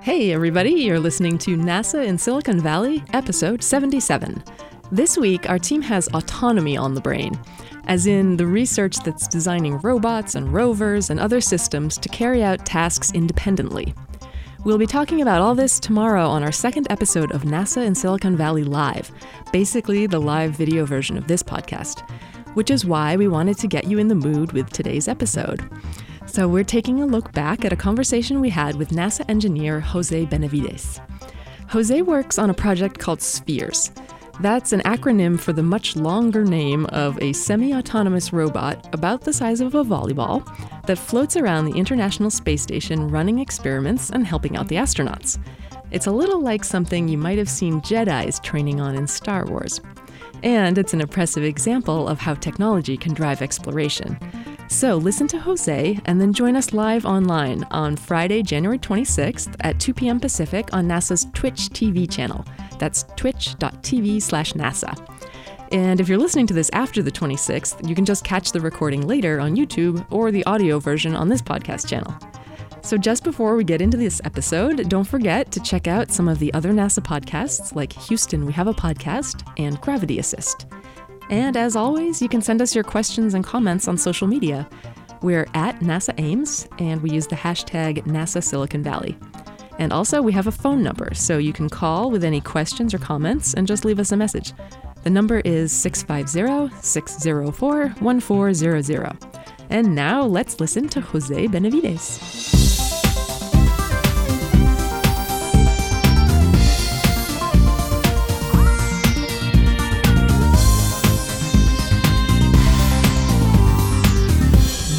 Hey, everybody, you're listening to NASA in Silicon Valley, episode 77. This week, our team has autonomy on the brain, as in the research that's designing robots and rovers and other systems to carry out tasks independently. We'll be talking about all this tomorrow on our second episode of NASA in Silicon Valley Live, basically the live video version of this podcast, which is why we wanted to get you in the mood with today's episode. So, we're taking a look back at a conversation we had with NASA engineer Jose Benavides. Jose works on a project called Spheres. That's an acronym for the much longer name of a semi autonomous robot about the size of a volleyball that floats around the International Space Station running experiments and helping out the astronauts. It's a little like something you might have seen Jedi's training on in Star Wars. And it's an impressive example of how technology can drive exploration. So listen to Jose and then join us live online on Friday, January 26th at 2 p.m. Pacific on NASA's Twitch TV channel. That's twitch.tv slash NASA. And if you're listening to this after the 26th, you can just catch the recording later on YouTube or the audio version on this podcast channel. So, just before we get into this episode, don't forget to check out some of the other NASA podcasts like Houston, We Have a Podcast and Gravity Assist. And as always, you can send us your questions and comments on social media. We're at NASA Ames, and we use the hashtag NASA Silicon Valley. And also, we have a phone number, so you can call with any questions or comments and just leave us a message. The number is 650 604 1400. And now let's listen to Jose Benavides.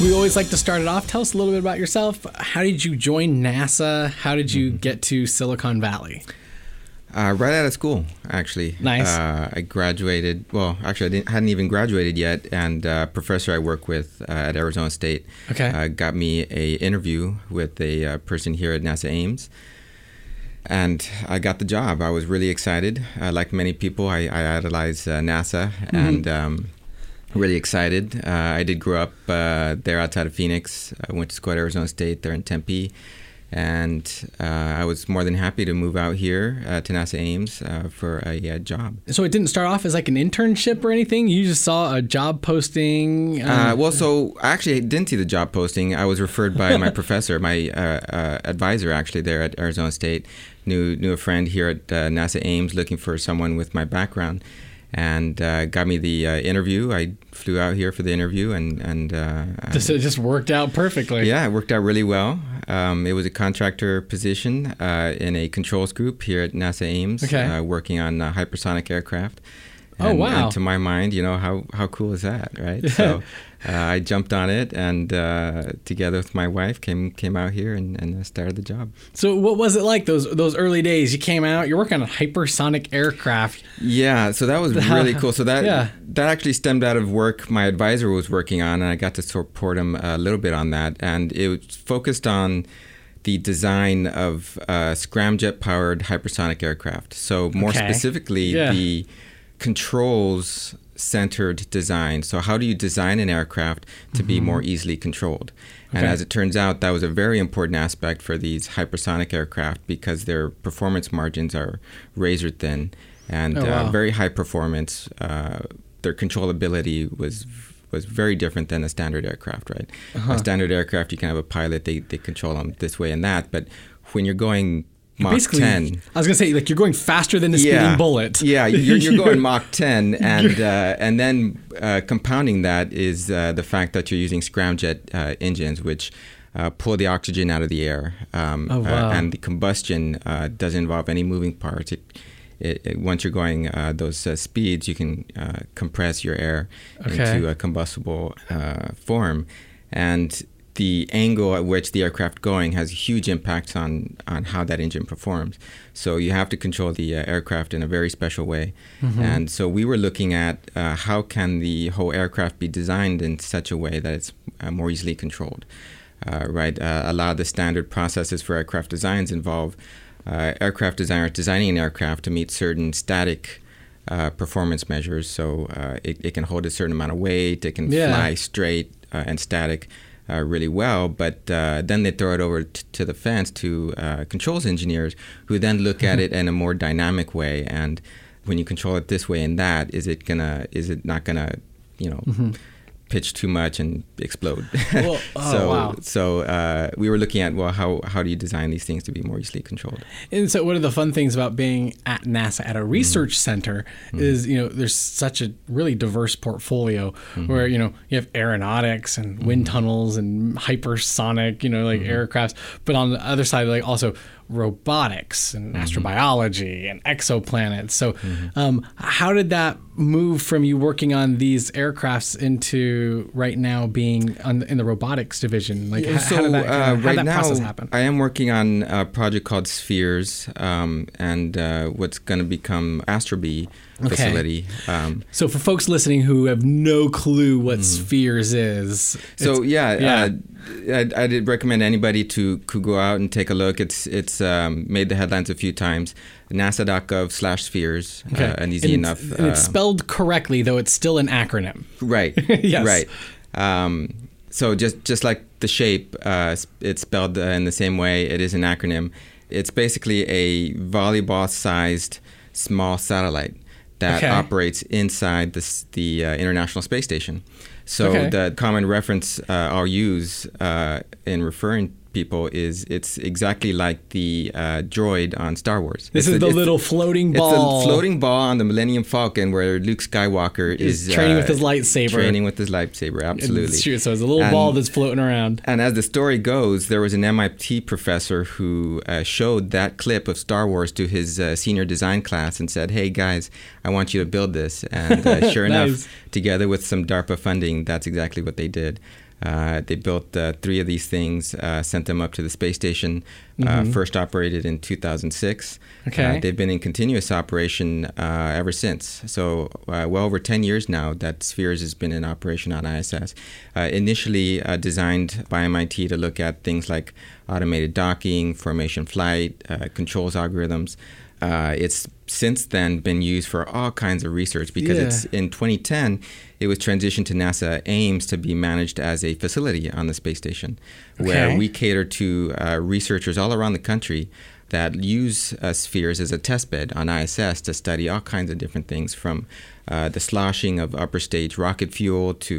We always like to start it off. Tell us a little bit about yourself. How did you join NASA? How did you get to Silicon Valley? Uh, right out of school, actually. Nice. Uh, I graduated. Well, actually, I didn't, hadn't even graduated yet, and uh, professor I work with uh, at Arizona State Okay. uh, got me a interview with a uh, person here at NASA Ames, and I got the job. I was really excited. Uh, like many people, I, I idolize uh, NASA, and um, really excited. Uh, I did grow up uh, there outside of Phoenix. I went to school at Arizona State there in Tempe. And uh, I was more than happy to move out here uh, to NASA Ames uh, for a uh, job. So it didn't start off as like an internship or anything. You just saw a job posting. Uh, um, well, so I actually didn't see the job posting. I was referred by my professor, my uh, uh, advisor, actually there at Arizona State. Knew knew a friend here at uh, NASA Ames looking for someone with my background, and uh, got me the uh, interview. I flew out here for the interview, and and uh, just, it just worked out perfectly. Yeah, it worked out really well. Um, it was a contractor position uh, in a controls group here at NASA Ames, Okay. uh, working on uh, hypersonic aircraft. Oh, And- wow. And to my mind, you know how how cool is that, right? So uh, I jumped on it, and uh, together with my wife, came came out here and, and started the job. So what was it like those those early days? You came out. You're working on hypersonic aircraft. Yeah, so that was really cool. So that Yeah. that actually stemmed out of work my advisor was working on, and I got to support him a little bit on that. And it was focused on the design of uh, scramjet powered hypersonic aircraft. So more Okay. specifically, Yeah. the controls centered design. So how do you design an aircraft to be more easily controlled? And Mm-hmm. Okay. as it turns out, that was a very important aspect for these hypersonic aircraft because their performance margins are razor thin and Oh, wow. uh, very high performance. Uh, their controllability was was very different than a standard aircraft, right? Uh-huh. A standard aircraft, you can have a pilot; they, they control them this way and that. But when you're going Mach Basically, 10, I was gonna say like you're going faster than the speeding bullet. yeah, you're, you're going Mach 10, and uh, and then uh, compounding that is uh, the fact that you're using scramjet uh, engines, which uh, pull the oxygen out of the air, um, Oh, wow. uh, and the combustion uh, doesn't involve any moving parts. It, it, it- once you're going uh, those uh, speeds, you can uh, compress your air Okay. into a combustible uh, form, and the angle at which the aircraft going has huge impacts on on how that engine performs. So you have to control the uh, aircraft in a very special way. And so we were looking at uh, how can the whole aircraft be designed in such a way that it's uh, more easily controlled. Uh, right, uh, a lot of the standard processes for aircraft designs involve uh, aircraft designers designing an aircraft to meet certain static uh, performance measures. So uh, it, it can hold a certain amount of weight, it can Yeah. fly straight uh, and static. Uh, really well, but uh, then they throw it over t- to the fence to uh, controls engineers who then look at it in a more dynamic way. And when you control it this way and that, is it gonna? Is it not gonna? You know. Mm-hmm. Pitch too much and explode. Well, oh, so, wow. so uh, we were looking at well, how how do you design these things to be more easily controlled? And so, one of the fun things about being at NASA at a research Mm-hmm. center is, you know, there's such a really diverse portfolio Mm-hmm. where, you know, you have aeronautics and wind tunnels and hypersonic, you know, like Mm-hmm. aircrafts. But on the other side, like also robotics and Mm-hmm. astrobiology and exoplanets. So, um, how did that move from you working on these aircrafts into right now being on, in the robotics division? Like, how, so how did that, uh, how right that now, process happen? I am working on a project called Spheres, um, and uh, what's going to become Astrobee Okay. facility. Um, So for folks listening who have no clue what Spheres is, so yeah, yeah. Uh, I, I did recommend anybody to, go out and take a look. It's it's um, made the headlines a few times. NASA.gov/spheres, okay. uh, an easy and enough. It's, and it's uh, spelled correctly, though it's still an acronym. Right. Yes. Right. Um, so just just like the shape, uh, it's spelled uh, in the same way. It is an acronym. It's basically a volleyball-sized small satellite that Okay. operates inside the the uh, International Space Station. So Okay. the common reference uh, I'll use uh, in referring people is it's exactly like the uh, droid on Star Wars. This It's is the little floating ball. it's a floating ball on the Millennium Falcon where Luke Skywalker Is is, training uh, with his lightsaber. Training with his lightsaber, absolutely. It's true. So it's a little And- ball that's floating around. And as the story goes, there was an MIT professor who uh, showed that clip of Star Wars to his uh, senior design class and said, "Hey guys, I want you to build this." And uh, sure Nice. enough, together with some DARPA funding, that's exactly what they did. Uh, they built uh, three of these things, uh, sent them up to the space station. Uh, first operated in 2006. Mm-hmm. Okay. Uh, they've been in continuous operation uh, ever since. So, uh, well over 10 years now that Spheres has been in operation on ISS. Uh, initially uh, designed by MIT to look at things like automated docking, formation flight, uh, controls algorithms. Uh, it's since then been used for all kinds of research because Yeah. it's in 2010 it was transitioned to NASA Ames to be managed as a facility on the space station, where we cater to uh, researchers all around the country that use uh, spheres as a test bed on ISS to study all kinds of different things from uh, the sloshing of upper stage rocket fuel to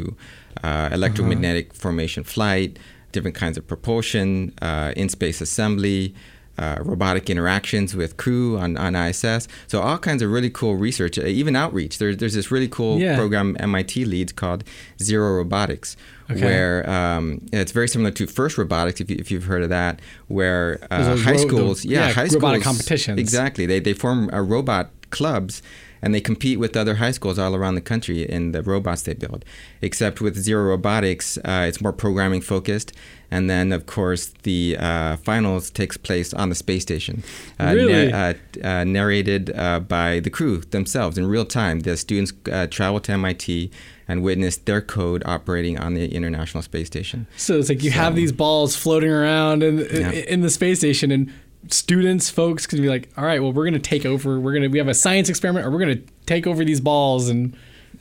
uh, electromagnetic formation flight, different kinds of propulsion, uh, in space assembly. Uh, robotic interactions with crew on, on ISS. So, all kinds of really cool research, uh, even outreach. There, there's this really cool Yeah. program MIT leads called Zero Robotics, Okay. where um, it's very similar to First Robotics, if, you, if you've heard of that, where uh, high ro- the- schools, yeah, yeah, high robotic schools, competitions. exactly. They they form uh, robot clubs. And they compete with other high schools all around the country in the robots they build. Except with Zero Robotics, uh, it's more programming focused. And then, of course, the uh, finals takes place on the space station, uh, Really? uh, uh, narrated uh, by the crew themselves in real time. The students uh, travel to MIT and witness their code operating on the International Space Station. So it's like you have these balls floating around in, Yeah. in the space station, and students, folks, can be like, "All right, well, we're gonna take over. We're gonna we have a science experiment, or we're gonna take over these balls." And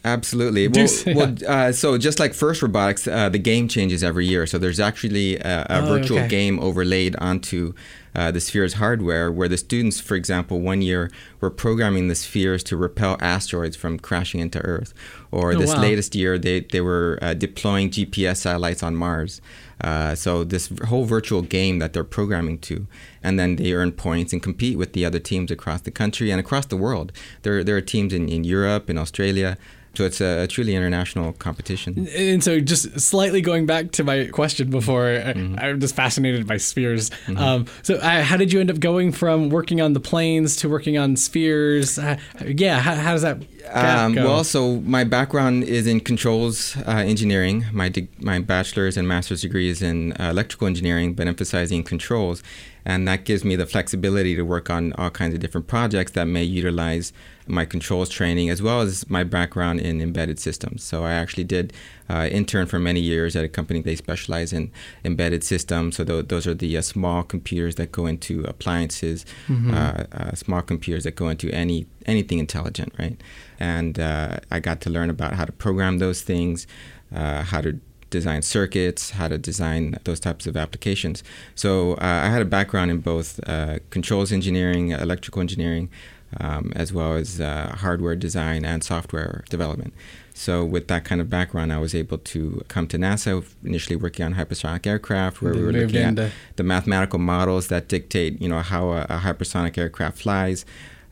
Absolutely. Do Well, yeah. well uh, so just like First Robotics, uh, the game changes every year. So there's actually a, a Oh, virtual okay. game overlaid onto uh, the Spheres hardware, where the students, for example, one year were programming the Spheres to repel asteroids from crashing into Earth. Or Oh, this wow. latest year, they, they were uh, deploying GPS satellites on Mars. Uh, so this whole virtual game that they're programming to, and then they earn points and compete with the other teams across the country and across the world. There, there are teams in, in Europe, in Australia. So it's a, a truly international competition. and so just slightly going back to my question before, I- Mm-hmm. I'm just fascinated by spheres. Um, so uh, how did you end up going from working on the planes to working on spheres? Uh, yeah, how, how does that Um, go? well, so my background is in controls uh, engineering. My de- my bachelor's and master's degree is in uh, electrical engineering, but emphasizing controls, and that gives me the flexibility to work on all kinds of different projects that may utilize my controls training as well as my background in embedded systems. So I actually did uh, intern for many years at a company they specialize in embedded systems. So th- those are the uh, small computers that go into appliances, uh, uh, small computers that go into any anything intelligent, right? And uh, I got to learn about how to program those things, uh, how to design circuits, how to design those types of applications. So uh, I had a background in both uh, controls engineering, electrical engineering, um, as well as uh, hardware design and software development. So with that kind of background, I was able to come to NASA, initially working on hypersonic aircraft, where we were looking at the mathematical models that dictate, you know, how a, a hypersonic aircraft flies,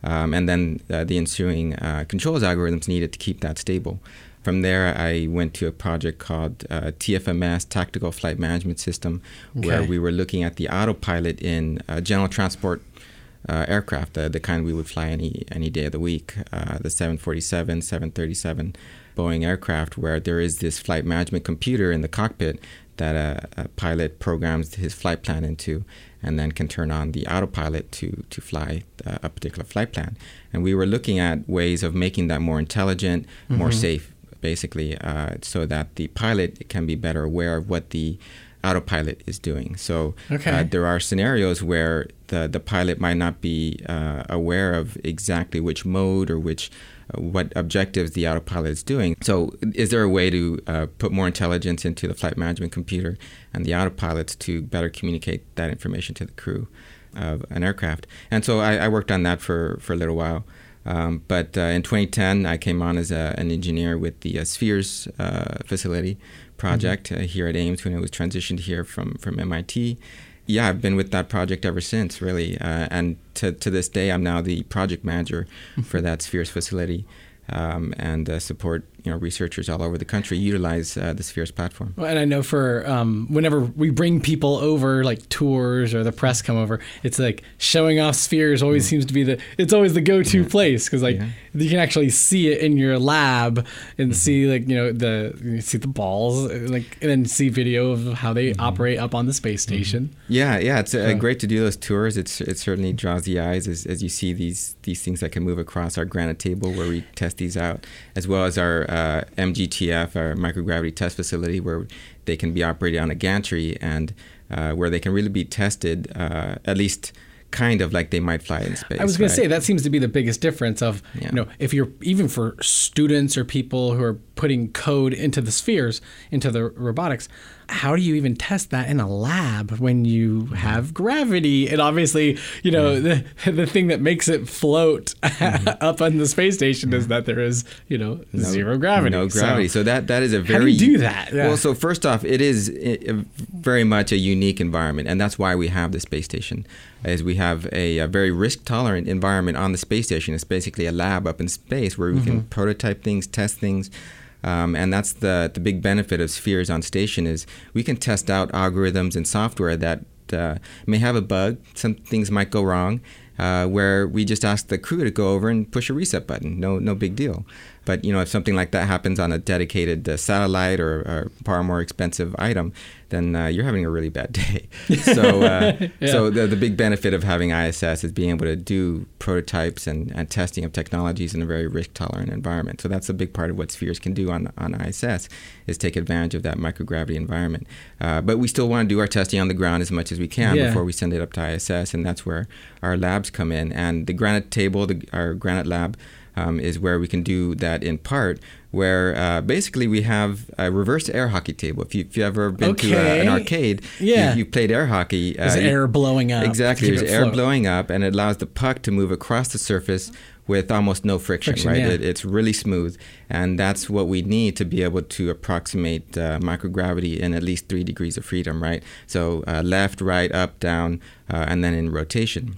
um, and then uh, the ensuing uh, controls algorithms needed to keep that stable. From there, I went to a project called uh, TFMS, Tactical Flight Management System, okay. where we were looking at the autopilot in general transport uh, aircraft, the, the kind we would fly any any day of the week, uh, the 747, 737 Boeing aircraft, where there is this flight management computer in the cockpit that a, a, pilot programs his flight plan into, and then can turn on the autopilot to to fly a particular flight plan. And we were looking at ways of making that more intelligent, mm-hmm. more safe, basically, uh, so that the pilot can be better aware of what the autopilot is doing. So okay. uh, there are scenarios where the, the pilot might not be uh, aware of exactly which mode or which uh, what objectives the autopilot is doing. So is there a way to uh, put more intelligence into the flight management computer and the autopilots to better communicate that information to the crew of an aircraft? And so I, I worked on that for, for a little while. Um, but uh, in 2010, I came on as a, an engineer with the uh, Spheres uh, facility project mm-hmm. Uh, here at Ames when it was transitioned here from, from MIT. Yeah, I've been with that project ever since, really. Uh, and to, to this day, I'm now the project manager for that Spheres facility um, and uh, support you know researchers all over the country utilize uh, the Spheres platform. Well, and I know for um, whenever we bring people over, like tours or the press come over, it's like showing off Spheres always mm. seems to be the it's always the go-to yeah. place because like yeah. you can actually see it in your lab and mm-hmm. see like you know the you see the balls like and then see video of how they mm-hmm. operate up on the space mm-hmm. station. Mm-hmm. Yeah, yeah, it's uh, great to do those tours. It's it certainly draws the eyes as, as you see these these things that can move across our granite table where we test these out, as well as our uh, MGTF, our microgravity test facility, where they can be operated on a gantry and uh, where they can really be tested, uh, at least kind of like they might fly in space. I was going right? to say that seems to be the biggest difference of yeah. you know if you're even for students or people who are putting code into the spheres into the robotics how do you even test that in a lab when you have gravity and obviously you know yeah. the, the thing that makes it float mm-hmm. up on the space station yeah. is that there is you know no, zero gravity no gravity so, so, that that is a very how do you do that well so first off it is very much a unique environment and that's why we have the space station is we have a, a very risk tolerant environment on the space station it's basically a lab up in space where we mm-hmm. can prototype things test things um, and that's the, the big benefit of Spheres on station is we can test out algorithms and software that uh, may have a bug. Some things might go wrong, uh, where we just ask the crew to go over and push a reset button. No, no big deal. But you know, if something like that happens on a dedicated uh, satellite or, or far more expensive item, then uh, you're having a really bad day. So, uh, yeah. so the, the big benefit of having ISS is being able to do prototypes and, and testing of technologies in a very risk tolerant environment. So that's a big part of what Spheres can do on, on ISS is take advantage of that microgravity environment. Uh, but we still want to do our testing on the ground as much as we can yeah. before we send it up to ISS, and that's where our labs come in. And the Granite table, the, our Granite lab, um, is where we can do that in part where uh, basically we have a reverse air hockey table. If, you, have ever been okay. to an arcade, yeah. you, have played air hockey. Uh, there's air blowing up. Exactly, there's air blowing up, and it allows the puck to move across the surface with almost no friction, friction right? Yeah. It, it's really smooth, and that's what we need to be able to approximate uh, microgravity in at least three degrees of freedom, right? So uh, left, right, up, down, uh, and then in rotation.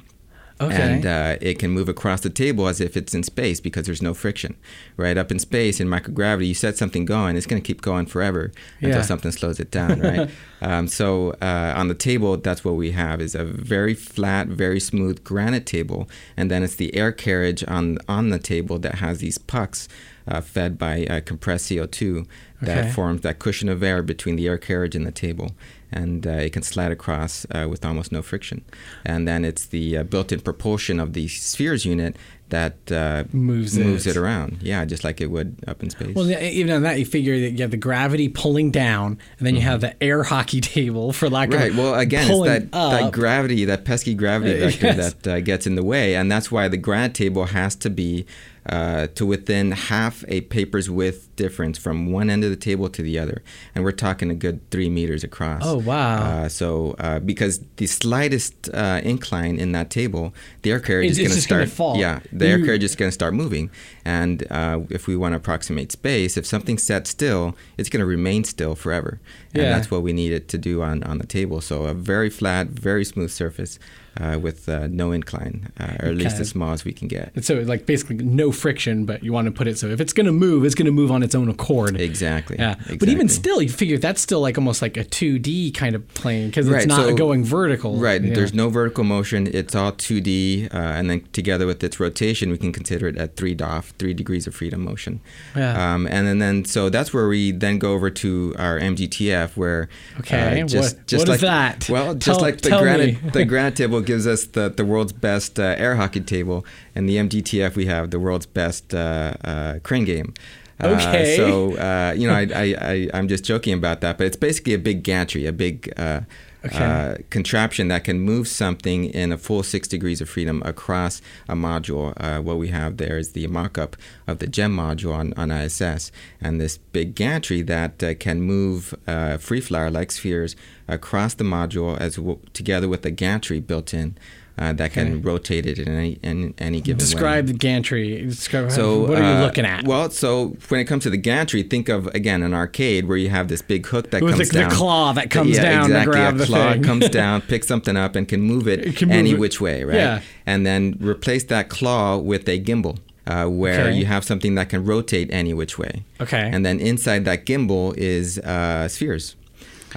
Okay. And uh, it can move across the table as if it's in space because there's no friction. Right up in space in microgravity, you set something going, it's going to keep going forever yeah. until something slows it down. Right. um, so uh, on the table, that's what we have is a very flat, very smooth granite table, and then it's the air carriage on on the table that has these pucks uh, fed by uh, compressed CO2 that okay. forms that cushion of air between the air carriage and the table and uh, it can slide across uh, with almost no friction. And then it's the uh, built-in propulsion of the spheres unit that uh, moves moves it. it around. Yeah, just like it would up in space. Well, even on that, you figure that you have the gravity pulling down, and then you have the air hockey table, for lack Mm-hmm. right. of Well, again, it's that, that gravity, that pesky gravity Uh, vector yes. that uh, gets in the way, and that's why the grad table has to be uh, to within half a paper's width difference from one end of the table to the other, and we're talking a good three meters across. Oh, wow. Uh, so uh, because the slightest uh, incline in that table, the air carrier It's- is going to start. fall. Yeah, the air You- carrier just going to start moving, and uh, if we want to approximate space, if something's set still, it's going to remain still forever, and Yeah. that's what we need it to do on on the table. So a very flat, very smooth surface uh, with uh, no incline, uh, or at least as small as we can get. And so, like, basically no friction, but you want to put it so if it's going to move, it's going to move on its own accord. Exactly. Yeah. Exactly. But even still, you figure that's still like almost like a 2D kind of plane because it's Right, not so- going vertical. Right. Yeah. There's no vertical motion. It's all 2D, uh, and then together with its rotation, we can consider it at three DOF, three degrees of freedom motion. Yeah. Um, and then, then, so that's where we then go over to our MGTF, where Okay, uh, just what- just what is like that? well, just Tell- like the granite the granite table gives us the, the world's best uh, air hockey table, and the MGTF we have the world's best uh, uh, crane game. Uh, Okay. so uh, you know, I, I, I I'm just joking about that, but it's basically a big gantry, a big uh, Okay. uh, contraption that can move something in a full six degrees of freedom across a module. Uh, what we have there is the mock-up of the JEM module on, on ISS, and this big gantry that uh, can move uh, free flyer-like spheres across the module as w- together with the gantry built in. Uh, that Okay. can rotate it in any in any given way. Describe the gantry. Describe So what are you uh, looking at? Well, so when it comes to the gantry, think of again an arcade where you have this big hook that With comes the- the down. claw that comes yeah, down to exactly. grab a the claw comes down, picks something up, and can move it, It can move any it. which way, right? Yeah. And then replace that claw with a gimbal. Uh, where Okay. you have something that can rotate any which way. Okay. And then inside that gimbal is uh, spheres.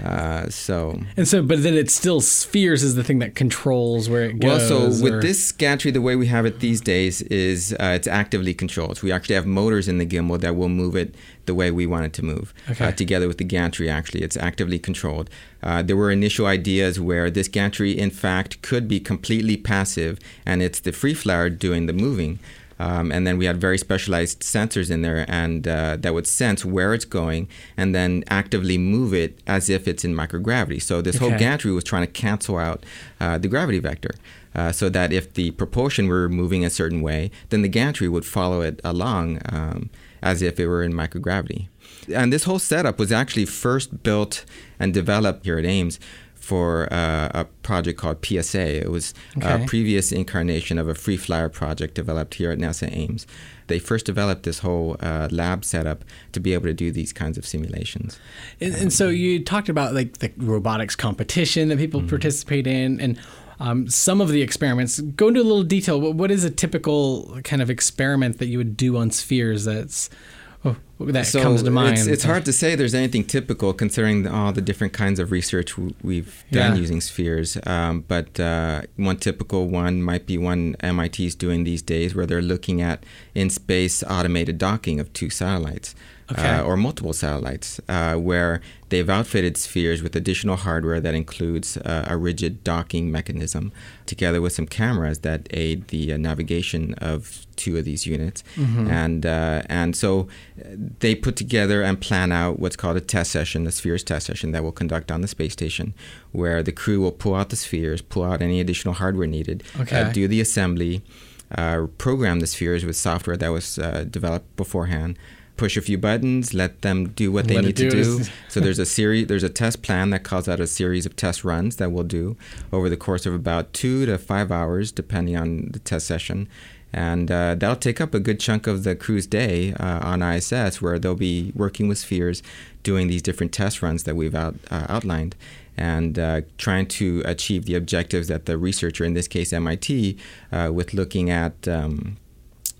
Uh, so And so, but then it still spheres is the thing that controls where it goes. Well, so with or- this gantry, the way we have it these days is uh, it's actively controlled. So we actually have motors in the gimbal that will move it the way we want it to move. Okay. Uh, together with the gantry, actually, it's actively controlled. Uh, there were initial ideas where this gantry, in fact, could be completely passive, and it's the free flyer doing the moving. Um, and then we had very specialized sensors in there, and uh, that would sense where it's going, and then actively move it as if it's in microgravity. So this whole gantry was trying to cancel out uh, the gravity vector, uh, so that if the propulsion were moving a certain way, then the gantry would follow it along um, as if it were in microgravity. And this whole setup was actually first built and developed here at Ames for uh, a project called PSA. It was Okay. a previous incarnation of a free flyer project developed here at NASA Ames. They first developed this whole uh, lab setup to be able to do these kinds of simulations. And, and so you talked about like the robotics competition that people Mm-hmm. participate in, and um, some of the experiments. Go into a little detail. What, what is a typical kind of experiment that you would do on spheres? That's that so comes to mind. It's, it's hard to say there's anything typical considering all the different kinds of research we've done Yeah. using spheres. Um, but uh, one typical one might be one MIT's doing these days where they're looking at in space automated docking of two satellites. Okay. Uh, or multiple satellites, uh, where they've outfitted spheres with additional hardware that includes uh, a rigid docking mechanism, together with some cameras that aid the uh, navigation of two of these units. And uh, and so they put together and plan out what's called a test session, a spheres test session that we'll conduct on the space station, where the crew will pull out the spheres, pull out any additional hardware needed, Okay. uh, do the assembly, uh, program the spheres with software that was uh, developed beforehand. Push a few buttons, let them do what they Let need to do do. so there's a series, there's a test plan that calls out a series of test runs that we'll do over the course of about two to five hours, depending on the test session, and uh, that'll take up a good chunk of the crew's day uh, on ISS, where they'll be working with spheres, doing these different test runs that we've out, uh, outlined, and uh, trying to achieve the objectives that the researcher, in this case MIT, uh, with looking at. Um,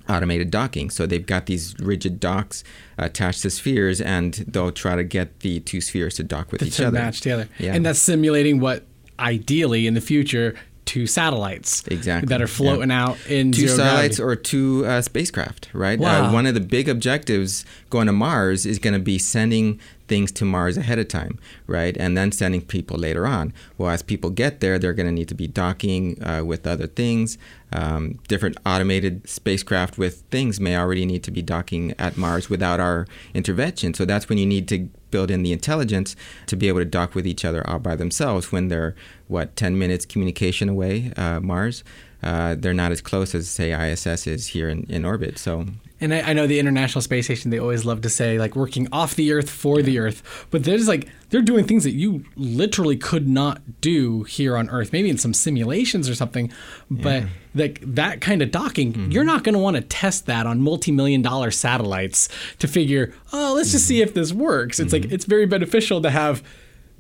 automated docking. So they've got these rigid docks attached to spheres, and they'll try to get the two spheres to dock with each other. match together. Yeah. And that's simulating what ideally in the future two satellites Exactly, that are floating out in two satellites gravity. or two uh, spacecraft, right? Wow. Uh, one of the big objectives going to Mars is going to be sending things to Mars ahead of time, right? And then sending people later on. Well, as people get there, they're going to need to be docking uh, with other things. Um, different automated spacecraft with things may already need to be docking at Mars without our intervention. So that's when you need to build in the intelligence to be able to dock with each other all by themselves when they're, what, 10 minutes communication away, uh, Mars. Uh, they're not as close as, say, ISS is here in, in orbit. So and I, I, know the International Space Station, they always love to say, like, working off the Earth for yeah. the Earth. But there's like, they're doing things that you literally could not do here on Earth, maybe in some simulations or something. But yeah. like that kind of docking, mm-hmm. you're not going to want to test that on multi million dollar satellites to figure, oh, let's mm-hmm. just see if this works. It's mm-hmm. like, it's very beneficial to have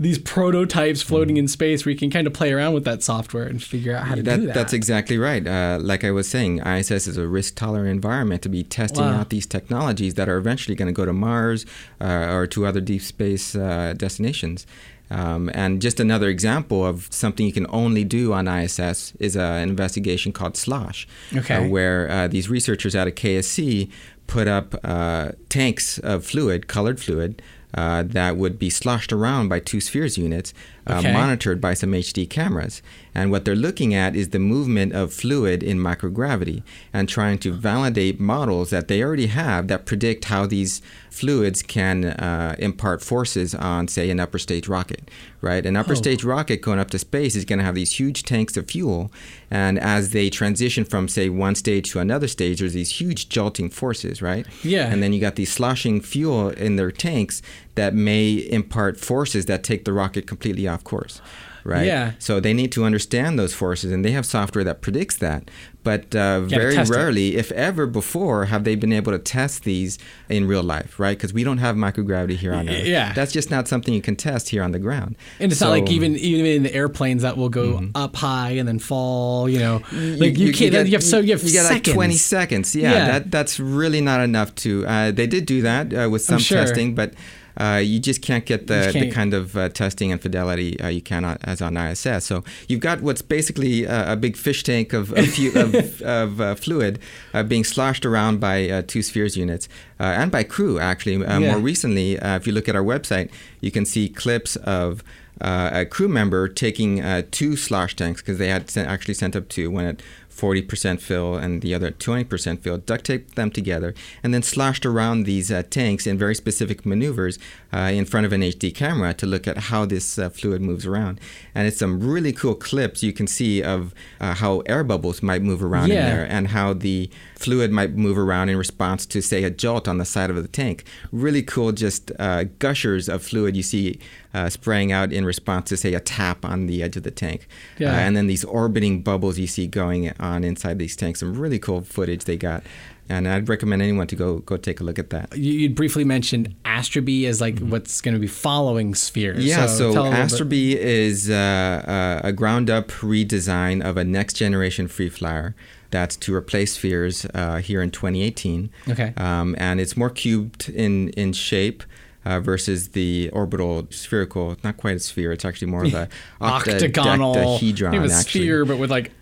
these prototypes floating mm. in space where you can kind of play around with that software and figure out how to that, do that. That's exactly right. Uh, like I was saying, ISS is a risk tolerant environment to be testing wow. out these technologies that are eventually going to go to Mars uh, or to other deep space uh, destinations. Um, and just another example of something you can only do on ISS is uh, an investigation called SLOSH, uh, okay. where uh, these researchers out of KSC put up tanks of fluid, colored fluid, uh, that would be sloshed around by two spheres units, uh, monitored by some HD cameras. And what they're looking at is the movement of fluid in microgravity and trying to validate models that they already have that predict how these fluids can uh, impart forces on, say, an upper stage rocket, right? An upper oh. stage rocket going up to space is going to have these huge tanks of fuel. And as they transition from, say, one stage to another stage, there's these huge jolting forces, right? Yeah. And then you got these sloshing fuel in their tanks that may impart forces that take the rocket completely off course right? Yeah. So they need to understand those forces, and they have software that predicts that. But uh, very rarely, it. if ever before, have they been able to test these in real life, right? Because we don't have microgravity here on Earth. Yeah. That's just not something you can test here on the ground. And it's so, not like even even in the airplanes that will go mm-hmm. up high and then fall. You know, like you, you can't. You, you have so you have you got like twenty seconds. Yeah, yeah, That that's really not enough to. Uh, they did do that uh, with some sure. testing, but uh, you just can't get the, can't. the kind of uh, testing and fidelity uh, you can as on ISS. So you've got what's basically a, a big fish tank of, of, of, of uh, fluid uh, being sloshed around by uh, two spheres units and by crew, actually. Yeah. More recently, if you look at our website, you can see clips of a crew member taking two slosh tanks because they had sent, actually sent up two when it 40% fill and the other 20% fill, duct taped them together, and then sloshed around these uh, tanks in very specific maneuvers uh, in front of an HD camera to look at how this uh, fluid moves around. And it's some really cool clips you can see of uh, how air bubbles might move around yeah. in there and how the fluid might move around in response to, say, a jolt on the side of the tank. Really cool, just uh, gushers of fluid you see uh, spraying out in response to, say, a tap on the edge of the tank. Yeah. and then these orbiting bubbles you see going on inside these tanks. Some really cool footage they got and I'd recommend anyone to go go take a look at that. You briefly mentioned Astrobee as like mm-hmm. what's going to be following Sphere. Yeah, so, so Astrobee is uh, a ground up redesign of a next generation free flyer. That's to replace Spheres uh, here in 2018. Okay. Um, and it's more cubed in in shape. Uh, versus the orbital spherical, not quite a sphere. It's actually more of a octagonal octahedron. a sphere, but with like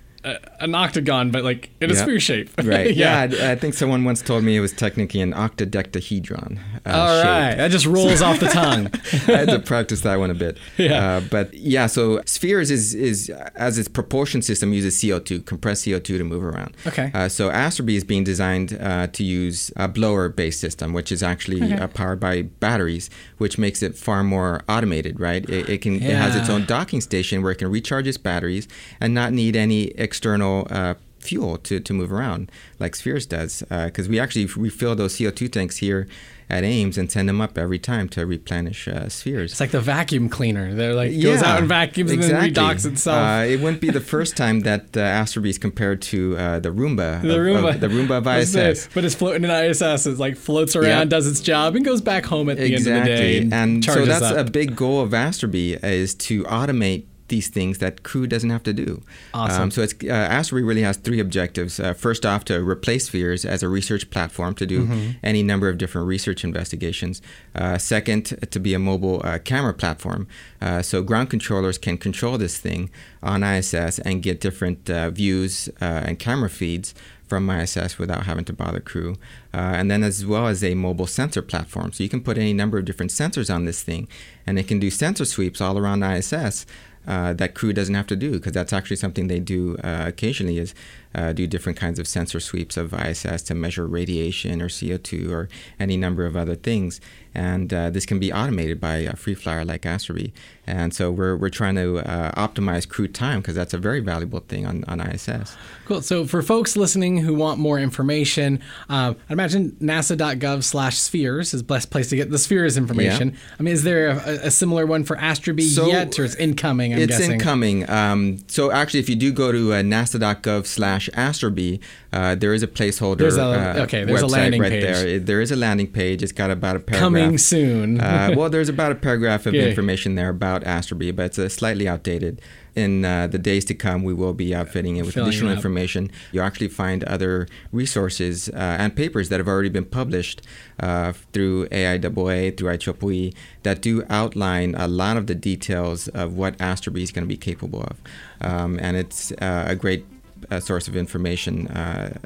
an octagon, but like in a sphere shape. right. yeah. yeah. I think someone once told me it was technically an octadectahedron. Uh, All right. Shape. That just rolls off the tongue. I had to practice that one a bit. Yeah. Uh, but yeah, so spheres is, is as its propulsion system uses CO2, compressed CO2 to move around. Okay. Uh, so Astrobee is being designed uh, to use a blower-based system, which is actually okay. Uh, powered by batteries, which makes it far more automated. Right. It, it can. Yeah. It has its own docking station where it can recharge its batteries and not need any external uh, fuel to, to move around like Spheres does. Because uh, we actually refill those CO2 tanks here at Ames and send them up every time to replenish uh, spheres. It's like the vacuum cleaner. They're like yeah, goes out and vacuums exactly. and then redocks itself. Uh, it wouldn't be the first time that uh, Astrobee is compared to uh, the Roomba. The of, Roomba, of, the Roomba of ISS. But it's floating in ISS. It like floats around, does its job, and goes back home at the exactly. end of the day. And, and so that's up. a big goal of Astrobee is to automate these things that crew doesn't have to do. Awesome. Um, so it's uh, really has three objectives. Uh, first off, to replace Spheres as a research platform to do mm-hmm. any number of different research investigations. Uh, second, to be a mobile uh, camera platform, uh, so ground controllers can control this thing on ISS and get different uh, views and camera feeds from ISS without having to bother crew. Uh, and then as well as a mobile sensor platform. So you can put any number of different sensors on this thing and it can do sensor sweeps all around ISS uh, that crew doesn't have to do because that's actually something they do uh, occasionally is uh, do different kinds of sensor sweeps of ISS to measure radiation or CO2 or any number of other things. And uh, this can be automated by a free flyer like Astrobee. And so we're, we're trying to uh, optimize crew time because that's a very valuable thing on, on ISS. Cool. So for folks listening who want more information, uh, I imagine nasa.gov slash spheres is the best place to get the spheres information. Yeah. I mean, is there a, a similar one for Astrobee so yet or it's incoming, I'm it's guessing? incoming. Um, so actually, if you do go to uh, nasa.gov slash slash Astrobee, uh, there is a placeholder. There's a, uh, okay, there's a landing right page. there. There is a landing page. It's got about a paragraph. Coming soon. uh, well, there's about a paragraph of information there about Astrobee, but it's uh, slightly outdated. In uh, the days to come, we will be outfitting it with Filling additional it information. You'll actually find other resources uh, and papers that have already been published through AIAA, through IEEE, that do outline a lot of the details of what Astrobee is going to be capable of. Um, and it's a great source of information uh,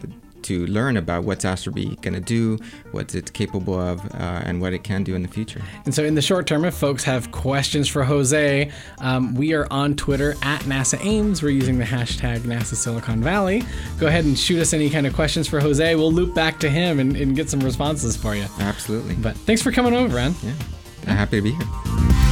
to learn about what's Astrobee going to do, what it's capable of, uh, and what it can do in the future. And so, in the short term, if folks have questions for Jose, um, we are on Twitter at NASA Ames. We're using the hashtag NASA Silicon Valley. Go ahead and shoot us any kind of questions for Jose. We'll loop back to him and, and get some responses for you. Absolutely. But thanks for coming over, Ron. Yeah, I'm happy to be here.